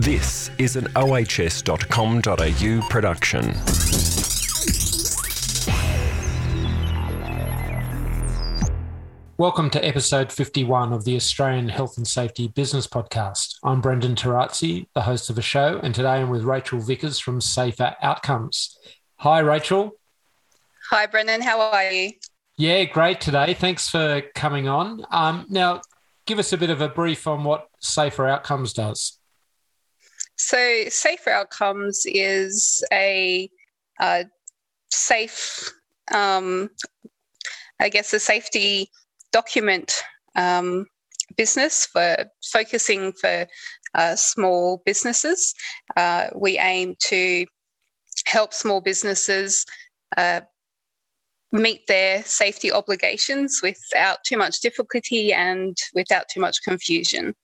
This is an ohs.com.au production. Welcome to episode 51 of the Australian Health and Safety Business Podcast. I'm Brendan Torazzi, the host of the show, and today I'm with Rachael Vickers from Safer Outcomes. Hi, Rachael. Hi, Brendan. How are you? Yeah, great today. Thanks for coming on. Um, now, give us a bit of a brief on what Safer Outcomes does. So, Safer Outcomes is a uh, safe, um, I guess, a safety document um, business for focusing for uh, small businesses. Uh, we aim to help small businesses uh, meet their safety obligations without too much difficulty and without too much confusion.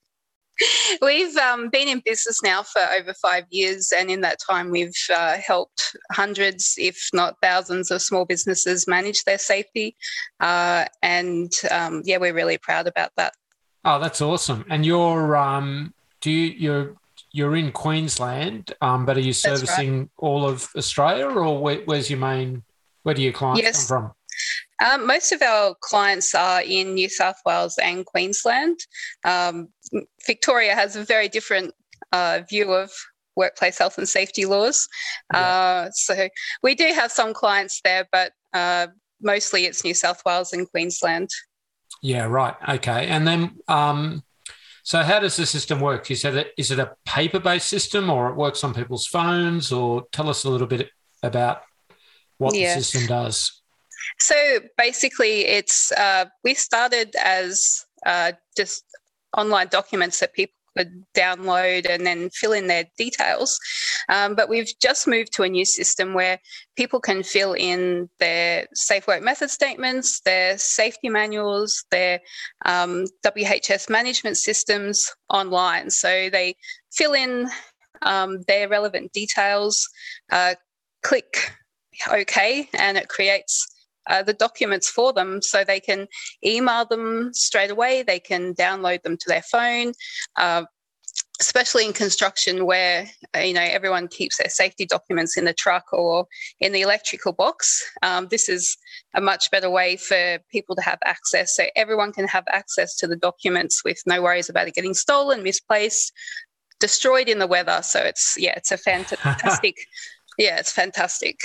We've um, been in business now for over five years, and in that time, we've uh, helped hundreds, if not thousands, of small businesses manage their safety. Uh, and um, yeah, we're really proud about that. Oh, that's awesome! And you're um, do you you're you're in Queensland, um, but are you servicing right. all of Australia, or where, where's your main? Where do your clients yes. come from? Um, most of our clients are in New South Wales and Queensland. Um, Victoria has a very different uh, view of workplace health and safety laws. Yeah. Uh, so we do have some clients there, but uh, mostly it's New South Wales and Queensland. Yeah, right. Okay. And then, um, so how does the system work? You said, it, is it a paper based system or it works on people's phones? Or tell us a little bit about what yeah. the system does. So basically, it's uh, we started as uh, just online documents that people could download and then fill in their details. Um, but we've just moved to a new system where people can fill in their safe work method statements, their safety manuals, their um, WHS management systems online. So they fill in um, their relevant details, uh, click OK, and it creates uh, the documents for them so they can email them straight away, they can download them to their phone. Uh, especially in construction where uh, you know everyone keeps their safety documents in the truck or in the electrical box. Um, this is a much better way for people to have access. So everyone can have access to the documents with no worries about it getting stolen misplaced destroyed in the weather. So it's yeah it's a fantastic yeah it's fantastic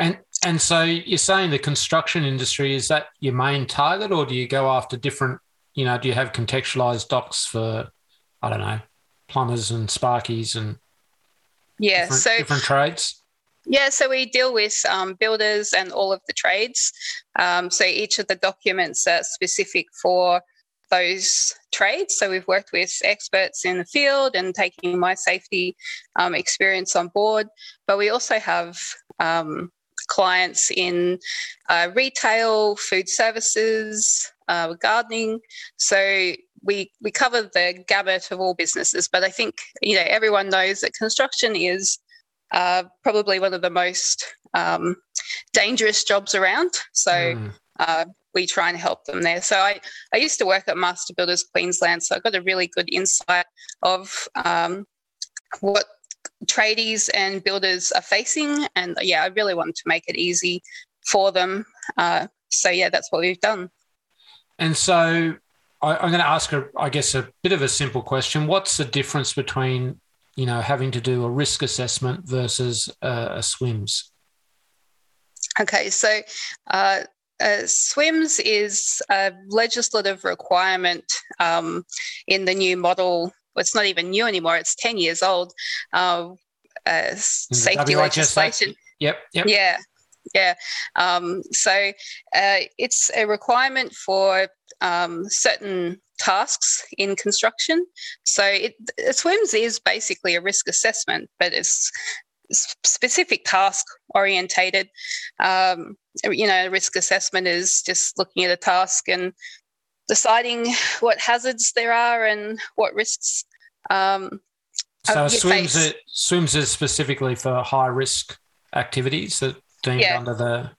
and and so you're saying the construction industry is that your main target, or do you go after different? You know, do you have contextualized docs for I don't know plumbers and sparkies and yeah, different, so different trades. Yeah, so we deal with um, builders and all of the trades. Um, so each of the documents are specific for those trades. So we've worked with experts in the field and taking my safety um, experience on board. But we also have um, clients in uh, retail, food services, uh, gardening. So we we cover the gamut of all businesses. But I think you know everyone knows that construction is uh, probably one of the most um, dangerous jobs around. So. Mm. we try and help them there. So I, I used to work at Master Builders Queensland, so I got a really good insight of um, what tradies and builders are facing. And yeah, I really wanted to make it easy for them. Uh, so yeah, that's what we've done. And so I, am going to ask, a, I guess, a bit of a simple question. What's the difference between, you know, having to do a risk assessment versus uh, a SWMS? Okay, so uh, uh, SWMS is a legislative requirement um, in the new model it's not even new anymore. It's 10 years old. Uh, uh, safety legislation. Yep. Yep. Yeah. Yeah. Um, so uh, it's a requirement for um, certain tasks in construction. So it, SWMS is basically a risk assessment, but it's specific task orientated. Um, you know, risk assessment is just looking at a task and deciding what hazards there are and what risks um, so are, SWMS is specifically for high risk activities that deemed yeah. under the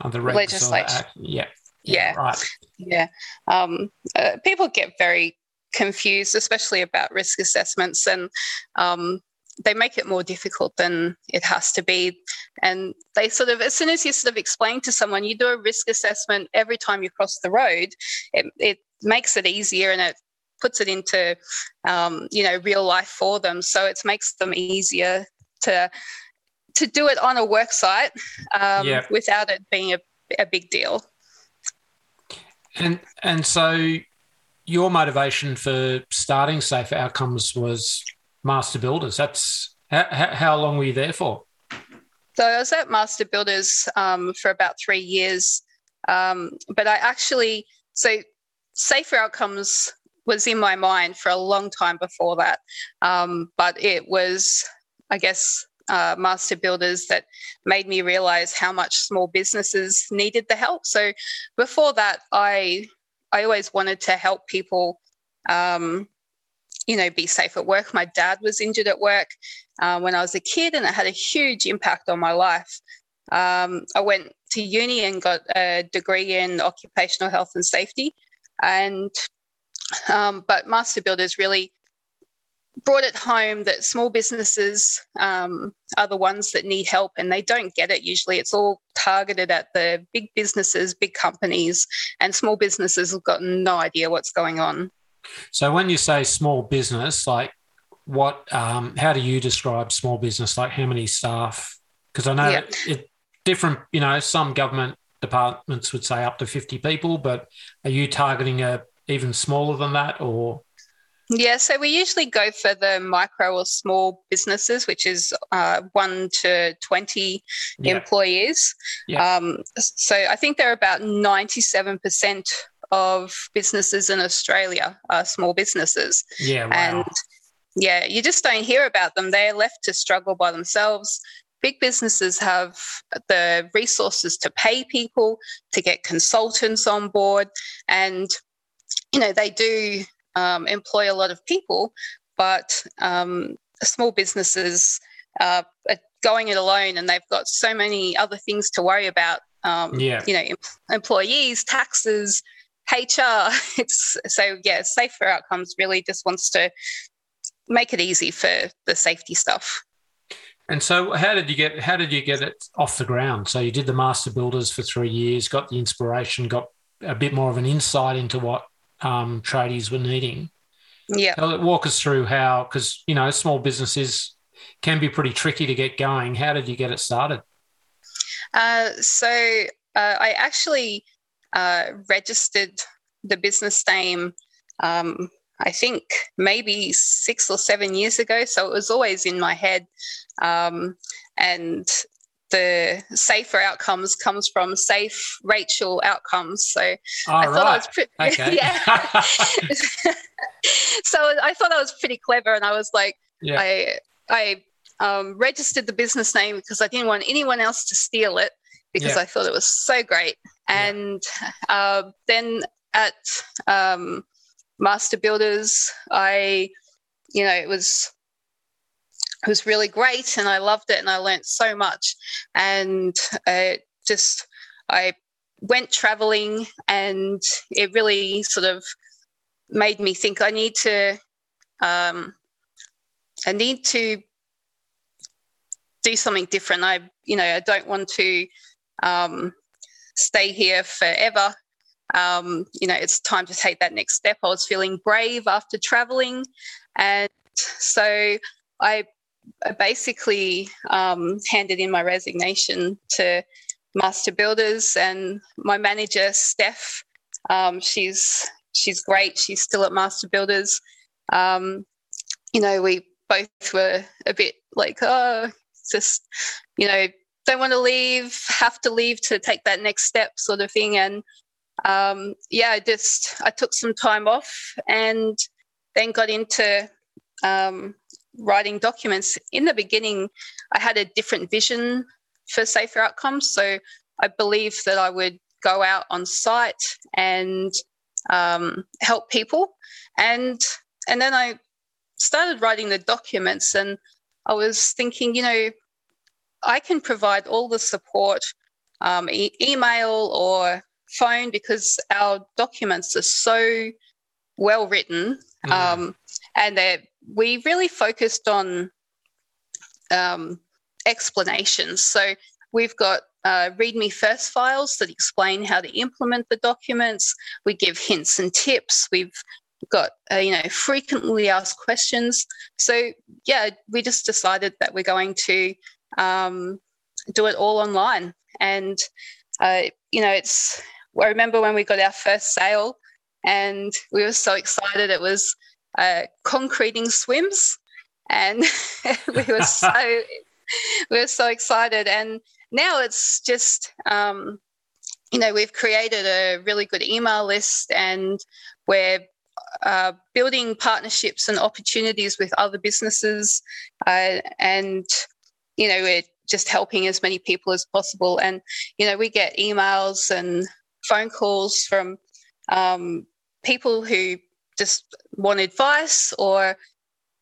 under legislation. Yeah. yeah. yeah. Right. Yeah. Um, uh, people get very confused, especially about risk assessments, and um, they make it more difficult than it has to be. And they sort of, as soon as you sort of explain to someone, you do a risk assessment every time you cross the road, it, it makes it easier and it puts it into, um, you know, real life for them. So it makes them easier to to do it on a work site um, yeah. without it being a, a big deal. And and so your motivation for starting Safe Outcomes was Master Builders. That's how, how long were you there for? So I was at Master Builders um, for about three years, um, but I actually so safer outcomes was in my mind for a long time before that, um, but it was, I guess, uh, master builders that made me realize how much small businesses needed the help. So before that, I I always wanted to help people, um, you know, be safe at work. My dad was injured at work uh, when I was a kid, and it had a huge impact on my life. Um, I went to uni and got a degree in occupational health and safety, and um, but master builders really brought it home that small businesses um, are the ones that need help and they don't get it usually. It's all targeted at the big businesses, big companies, and small businesses have got no idea what's going on. So when you say small business, like what, um, how do you describe small business? Like how many staff? Because I know yeah. it, different, you know, some government departments would say up to 50 people, but are you targeting a even smaller than that or? Yeah, so we usually go for the micro or small businesses, which is uh, one to 20 yeah. employees. Yeah. Um, so I think there are about 97% of businesses in Australia are small businesses. Yeah, wow. And yeah, you just don't hear about them. They're left to struggle by themselves. Big businesses have the resources to pay people, to get consultants on board, and you know they do um, employ a lot of people, but um, small businesses uh, are going it alone and they've got so many other things to worry about. Um, yeah. You know, em- employees, taxes, HR. It's so yeah. Safer Outcomes really just wants to make it easy for the safety stuff. And so, how did you get? How did you get it off the ground? So you did the master builders for three years, got the inspiration, got a bit more of an insight into what um, tradies were needing. Yeah. So walk us through how, because, you know, small businesses can be pretty tricky to get going. How did you get it started? Uh, so uh, I actually uh, registered the business name, um, I think maybe six or seven years ago. So it was always in my head. Um, and the safer outcomes comes from safe Rachael outcomes. So All I thought right. I was pretty okay. yeah. so I thought I was pretty clever and I was like yeah. I I um, registered the business name because I didn't want anyone else to steal it because yeah. I thought it was so great. And uh, then at um, Master Builders, I, you know, it was it was really great and I loved it and I learned so much. And it just, I went traveling and it really sort of made me think I need to, um, I need to do something different. I, you know, I don't want to um, stay here forever. Um, you know, it's time to take that next step. I was feeling brave after traveling. And so I basically um, handed in my resignation to Master Builders, and my manager Steph, um, she's she's great. She's still at Master Builders. Um, you know, we both were a bit like, oh, just you know, don't want to leave, have to leave to take that next step, sort of thing. And um, yeah, I just I took some time off and then got into um, writing documents, in the beginning, I had a different vision for safer outcomes. So I believed that I would go out on site and um, help people. And and then I started writing the documents, and I was thinking, you know, I can provide all the support, um, e- email or phone, because our documents are so well written Mm. Um, and we really focused on um, explanations. So we've got uh, README first files that explain how to implement the documents. We give hints and tips. We've got uh, you know frequently asked questions. So yeah, we just decided that we're going to um, do it all online. And uh, you know, it's I remember when we got our first sale, and we were so excited. It was uh, concreting SWMS, and we were so we were so excited. And now it's just um, you know we've created a really good email list, and we're uh, building partnerships and opportunities with other businesses, uh, and you know we're just helping as many people as possible. And you know we get emails and phone calls from um, people who just want advice or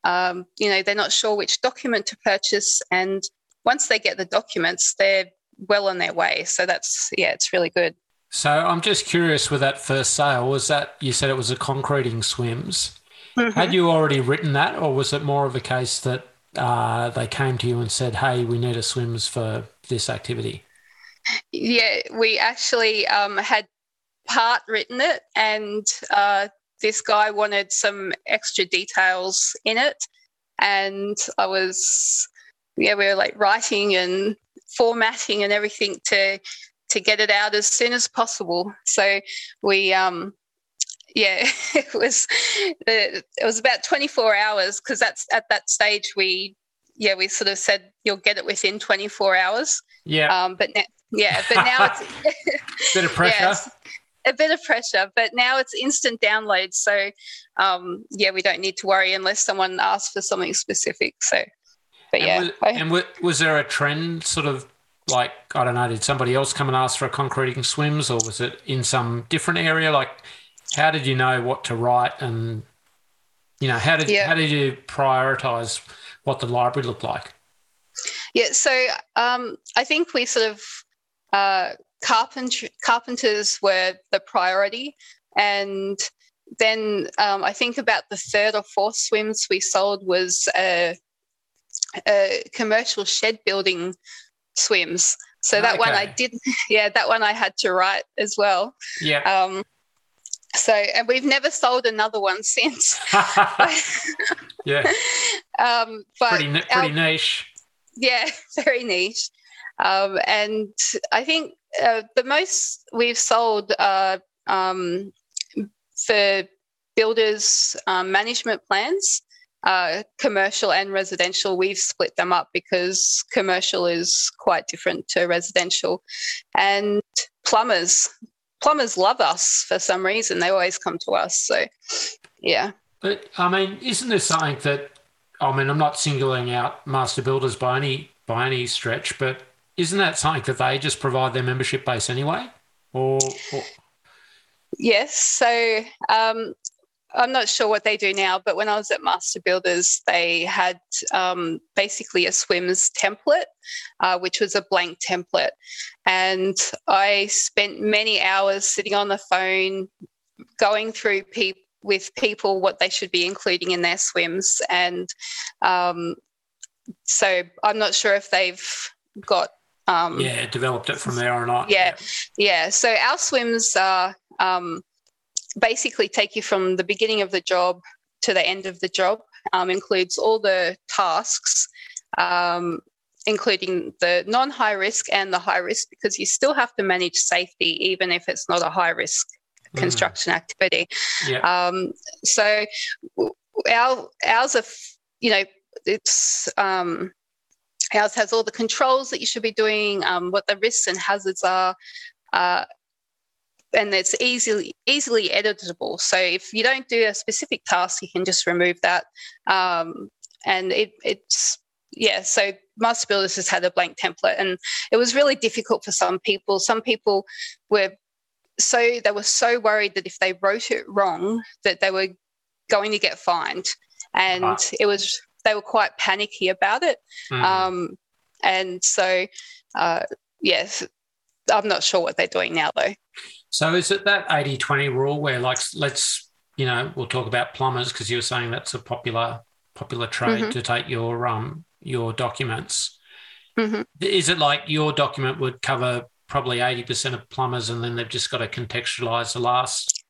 um, you know they're not sure which document to purchase and once they get the documents they're well on their way so that's yeah it's really good so i'm just curious with that first sale was that you said it was a concreting SWMS mm-hmm. had you already written that or was it more of a case that uh, they came to you and said hey we need a SWMS for this activity yeah we actually um, had part written it, and uh, this guy wanted some extra details in it. And I was, yeah, we were like writing and formatting and everything to to get it out as soon as possible. So we, um, yeah, it was it was about 24 hours because that's at that stage we, yeah, we sort of said you'll get it within 24 hours. Yeah. Um, but now, yeah, but now it's bit of pressure a bit of pressure, but now it's instant download. So, um, yeah, we don't need to worry unless someone asks for something specific. So, but and yeah. Was, I, and was there a trend sort of like, I don't know, did somebody else come and ask for a concreting SWMS or was it in some different area? Like, how did you know what to write and, you know, how did, yeah. how did you prioritize what the library looked like? Yeah, so um, I think we sort of uh, carpenter, carpenters were the priority. And then um, I think about the third or fourth SWMS we sold was a, a commercial shed building SWMS. So that okay. one I did, yeah, that one I had to write as well. Yeah. Um, so, and we've never sold another one since. yeah. Um, but pretty, pretty our, niche. Yeah, very niche. Um, and I think uh, the most we've sold uh, um, for builders um, management plans, uh, commercial and residential, we've split them up because commercial is quite different to residential. And plumbers, plumbers love us for some reason. They always come to us. So, yeah. But I mean, isn't there something that I mean? I'm not singling out master builders by any by any stretch, but isn't that something that they just provide their membership base anyway? Or, or... yes, so um, I'm not sure what they do now, but when I was at Master Builders, they had um, basically a SWMS template, uh, which was a blank template. And I spent many hours sitting on the phone going through pe- with people what they should be including in their SWMS. And um, so I'm not sure if they've got um, yeah, developed it from there or not. Yeah, yeah. So our SWMS are um, basically take you from the beginning of the job to the end of the job. Um, includes all the tasks, um, including the non-high risk and the high risk, because you still have to manage safety even if it's not a high risk mm. construction mm. activity. Yeah. Um, so our ours are, you know, it's um, Ours has all the controls that you should be doing, um, what the risks and hazards are, uh, and it's easily easily editable. So if you don't do a specific task, you can just remove that. Um, and it, it's yeah. So Master Builders has had a blank template, and it was really difficult for some people. Some people were so they were so worried that if they wrote it wrong, that they were going to get fined, and it was they were quite panicky about it. Mm. Um, and so, uh, yes, I'm not sure what they're doing now though. So is it that 80 20 rule where, like, let's, you know, we'll talk about plumbers because you were saying that's a popular popular trade Mhm. to take your um your documents. Mhm. Is it like your document would cover probably eighty percent of plumbers, and then they've just got to contextualize the last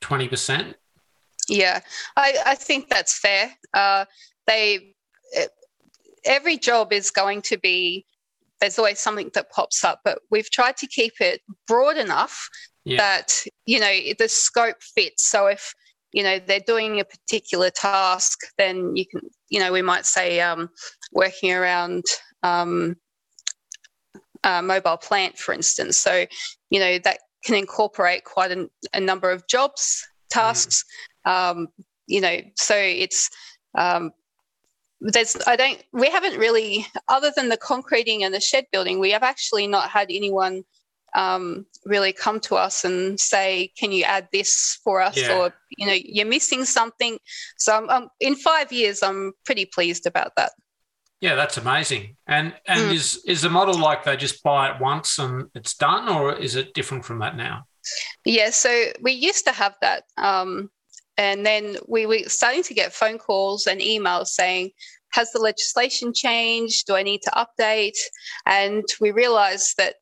twenty percent? Yeah, I, I think that's fair. Uh, they eh, every job is going to be there's always something that pops up, but we've tried to keep it broad enough Yeah. that you know the scope fits. So if you know they're doing a particular task, then you can you know we might say um, working around. Um, uh, mobile plant, for instance. So, you know, that can incorporate quite a, a number of jobs, tasks. Um, you know, so it's um, there's I don't we haven't really other than the concreting and the shed building, we have actually not had anyone um, really come to us and say, "Can you add this for us?" Yeah. Or you know, you're missing something. So, I'm, I'm, in five years, I'm pretty pleased about that. Yeah, that's amazing. And and Mm. is is the model like they just buy it once and it's done, or is it different from that now? Yeah, so we used to have that. Um, and then we were starting to get phone calls and emails saying, Has the legislation changed? Do I need to update? And we realized that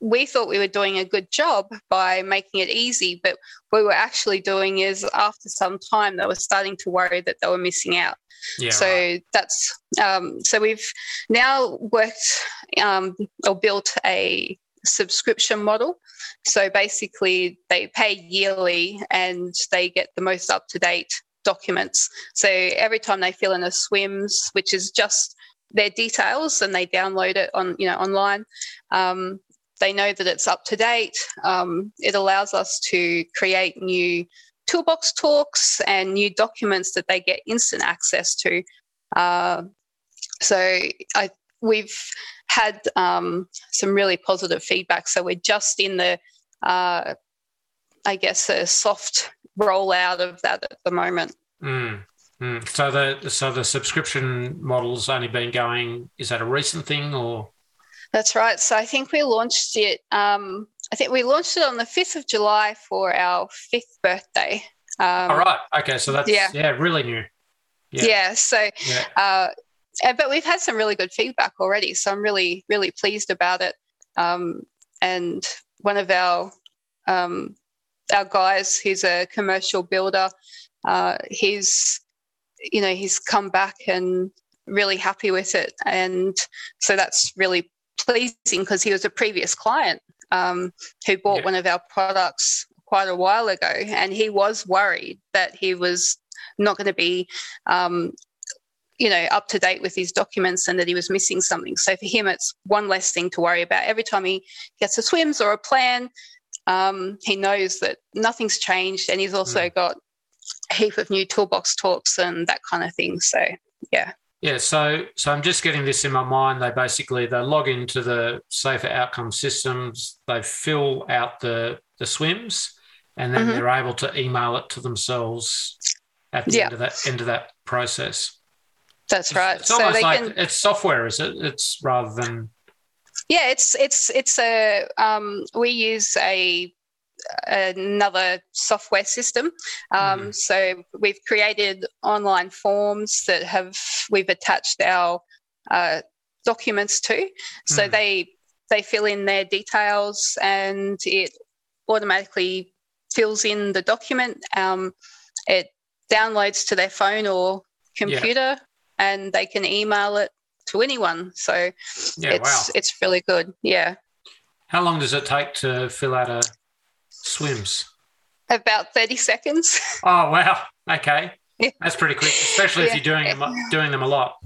we thought we were doing a good job by making it easy, but what we were actually doing is after some time, they were starting to worry that they were missing out. Yeah. so right. that's um, so we've now worked um, or built a subscription model. So basically, they pay yearly and they get the most up to date documents. So every time they fill in a SWMS, which is just their details, and they download it on you know online. Um, they know that it's up to date. Um, it allows us to create new toolbox talks and new documents that they get instant access to. Uh, so I we've had um, some really positive feedback. So we're just in the, uh, I guess, a soft rollout of that at the moment. Mm, mm. So the so the subscription model's only been going. Is that a recent thing or? That's right. So I think we launched it. Um, I think we launched it on the fifth of July for our fifth birthday. Um, All right. Okay. So that's yeah, yeah. really new. Yeah. Yeah. so, Yeah. uh, uh, but we've had some really good feedback already. So I'm really, really pleased about it. Um, and one of our um, our guys, He's a commercial builder, uh, he's you know he's come back and really happy with it, and so that's really pleasing because he was a previous client um, who bought Yeah. one of our products quite a while ago, and he was worried that he was not going to be um, you know up to date with his documents and that he was missing something. So for him it's one less thing to worry about. Every time he gets a SWMS or a plan um, he knows that nothing's changed and he's also got a heap of new toolbox talks and that kind of thing so yeah Yeah, so so I'm just getting this in my mind. They basically they log into the safer outcome systems, they fill out the the SWMS, and then Mhm. they're able to email it to themselves at the Yeah. end of that end of that process. that's right It's so almost they like can it's software, is it? It's rather than yeah it's it's it's a um, we use a another software system um, Mhm. so we've created online forms that have we've attached our uh, documents to so Mhm. they they fill in their details and it automatically fills in the document um, it downloads to their phone or computer and they can email it to anyone so yeah. it's wow. it's really good. Yeah, How long does it take to fill out a SWMS? about thirty seconds. Oh wow. Okay. Yeah. That's pretty quick, especially if you're doing them doing them a lot.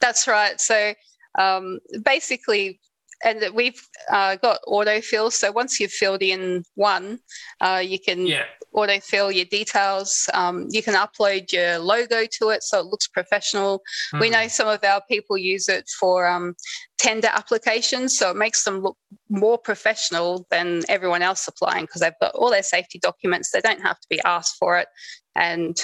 That's right. So um, basically, and we've uh, got autofill. So once you've filled in one, uh, you can Yeah. Autofill your details. Um, you can upload your logo to it so it looks professional. We Mm. know some of our people use it for um, tender applications, so it makes them look more professional than everyone else applying because they've got all their safety documents. They don't have to be asked for it, and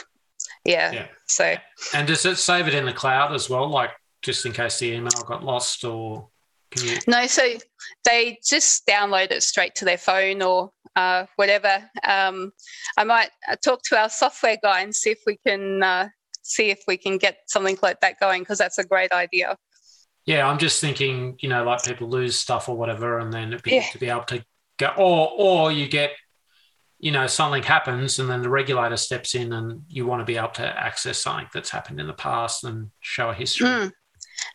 yeah, Yeah. so And does it save it in the cloud as well, like just in case the email got lost, or can you? no, so they just download it straight to their phone or uh, whatever. Um, I might talk to our software guy and see if we can uh, see if we can get something like that going because that's a great idea. Yeah, I'm just thinking, you know, like people lose stuff or whatever, and then it'd be Yeah. to be able to go, or or you get, you know, something happens, and then the regulator steps in, and you want to be able to access something that's happened in the past and show a history. Mm,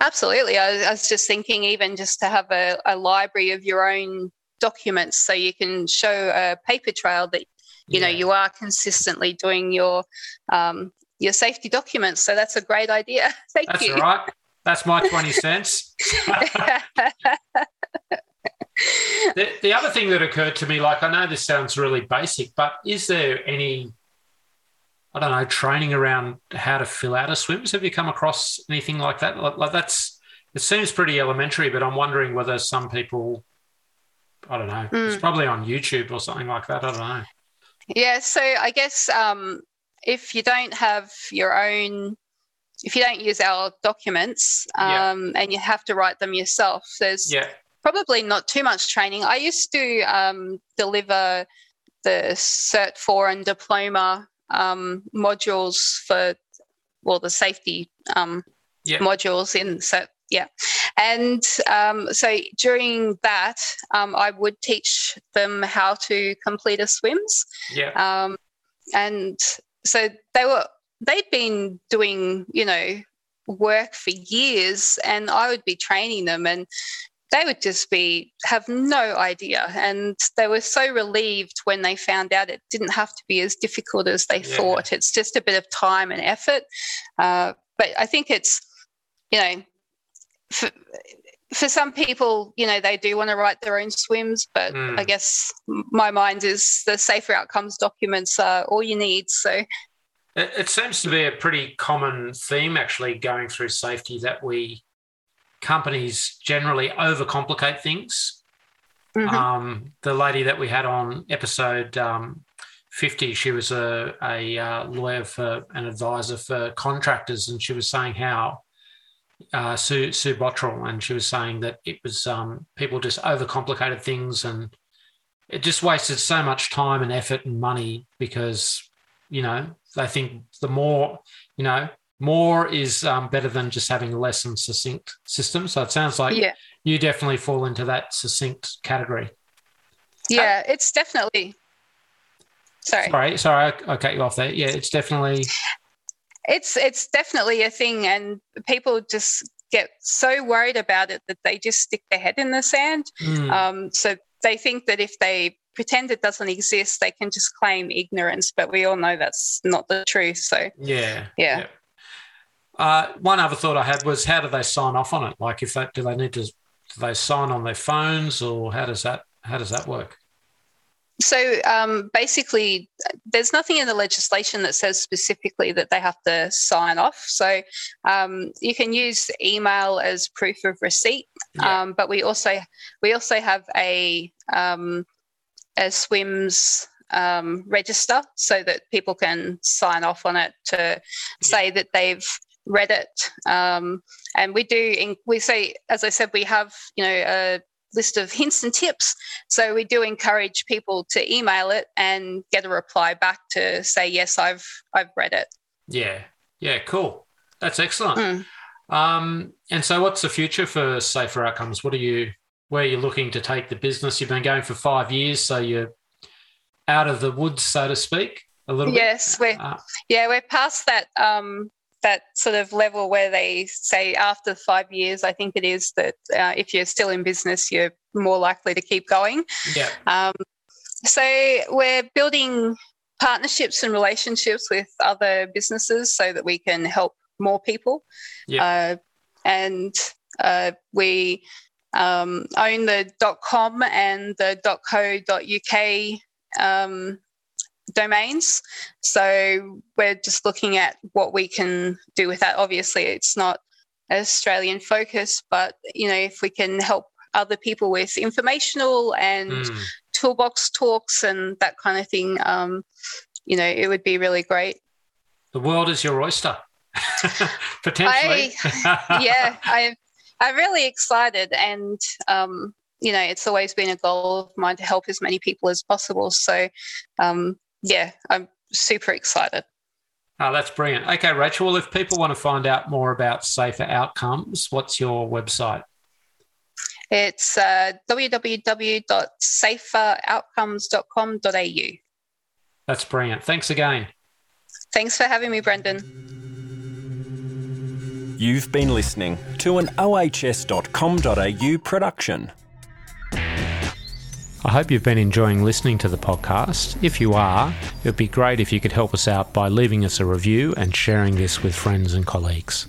absolutely. I, I was just thinking, even just to have a, a library of your own documents so you can show a paper trail that you know you are consistently doing your um, your safety documents. So that's a great idea. Thank That's you. all right. That's my 20 cents. the, the other thing that occurred to me, like I know this sounds really basic, but is there any, I don't know, training around how to fill out a SWMS? Have you come across anything like that? Like, like that's, it seems pretty elementary, but I'm wondering whether some people, I don't know, it's Mm. probably on YouTube or something like that. I don't know. Yeah, so I guess um, if you don't have your own, if you don't use our documents Yeah. um, and you have to write them yourself, there's Yeah. probably not too much training. I used to um, deliver the Cert 4 and diploma um, modules for, well, the safety um, Yeah. modules in Cert. Yeah. And um, so during that, um, I would teach them how to complete a SWMS. Yeah. Um, and so they were, they'd been doing, you know, work for years and I would be training them and they would just be have no idea and they were so relieved when they found out it didn't have to be as difficult as they Yeah. thought it's just a bit of time and effort uh, but i think it's you know for, for some people you know they do want to write their own SWMS but Mm. i guess my mind is the safer outcomes documents are all you need so It, it seems to be a pretty common theme actually going through safety that we companies generally overcomplicate things. mhm. Um, the lady that we had on episode um, 50, she was a, a uh, lawyer for an advisor for contractors, and she was saying how uh, Sue, Sue Bottrell, and she was saying that it was um, people just overcomplicated things and it just wasted so much time and effort and money because, you know, they think the more, you know, more is um, better than just having a less and succinct system. So it sounds like yeah you definitely fall into that succinct category. yeah it's definitely sorry Sorry, sorry, I, I cut you off there. Yeah, it's definitely it's it's definitely a thing and people just get so worried about it that they just stick their head in the sand mm, um, so they think that if they pretend it doesn't exist they can just claim ignorance but we all know that's not the truth so yeah, Yeah. Uh, one other thought I had was how do they sign off on it? Like, if that do they need to do they sign on their phones or how does that how does that work? So um, basically there's nothing in the legislation that says specifically that they have to sign off. So um, you can use email as proof of receipt Yeah. um, but we also we also have a um, a SWMS um, register so that people can sign off on it to say that they've read it. Um, and we do in, we say as i said we have you know a list of hints and tips so we do encourage people to email it and get a reply back to say yes i've i've read it Yeah, yeah, cool. That's excellent. Mm. Um, and so, what's the future for Safer Outcomes? What are you where are you looking to take the business? You've been going for five years, so you're out of the woods, so to speak, a little bit yes we're. Uh, Yeah, we're past that um, that sort of level where they say after five years, I think it is that uh, if you're still in business, you're more likely to keep going. yeah, Um, so we're building partnerships and relationships with other businesses so that we can help more people. Yeah. Uh, and uh, we um, own the .com and the .co.uk um, domains. So we're just looking at what we can do with that. Obviously, it's not Australian focused, but you know, if we can help other people with informational and Mm. toolbox talks and that kind of thing, um, you know, it would be really great. the world is your oyster, potentially. yeah, I, I'm really excited, and um, you know, it's always been a goal of mine to help as many people as possible. So, um, yeah, I'm super excited. Oh, that's brilliant. Okay, Rachael. Well, if people want to find out more about safer outcomes, what's your website? It's uh, www.saferoutcomes.com.au. That's brilliant. Thanks again. Thanks for having me, Brendan. You've been listening to an ohs.com.au production. I hope you've been enjoying listening to the podcast. If you are, it would be great if you could help us out by leaving us a review and sharing this with friends and colleagues.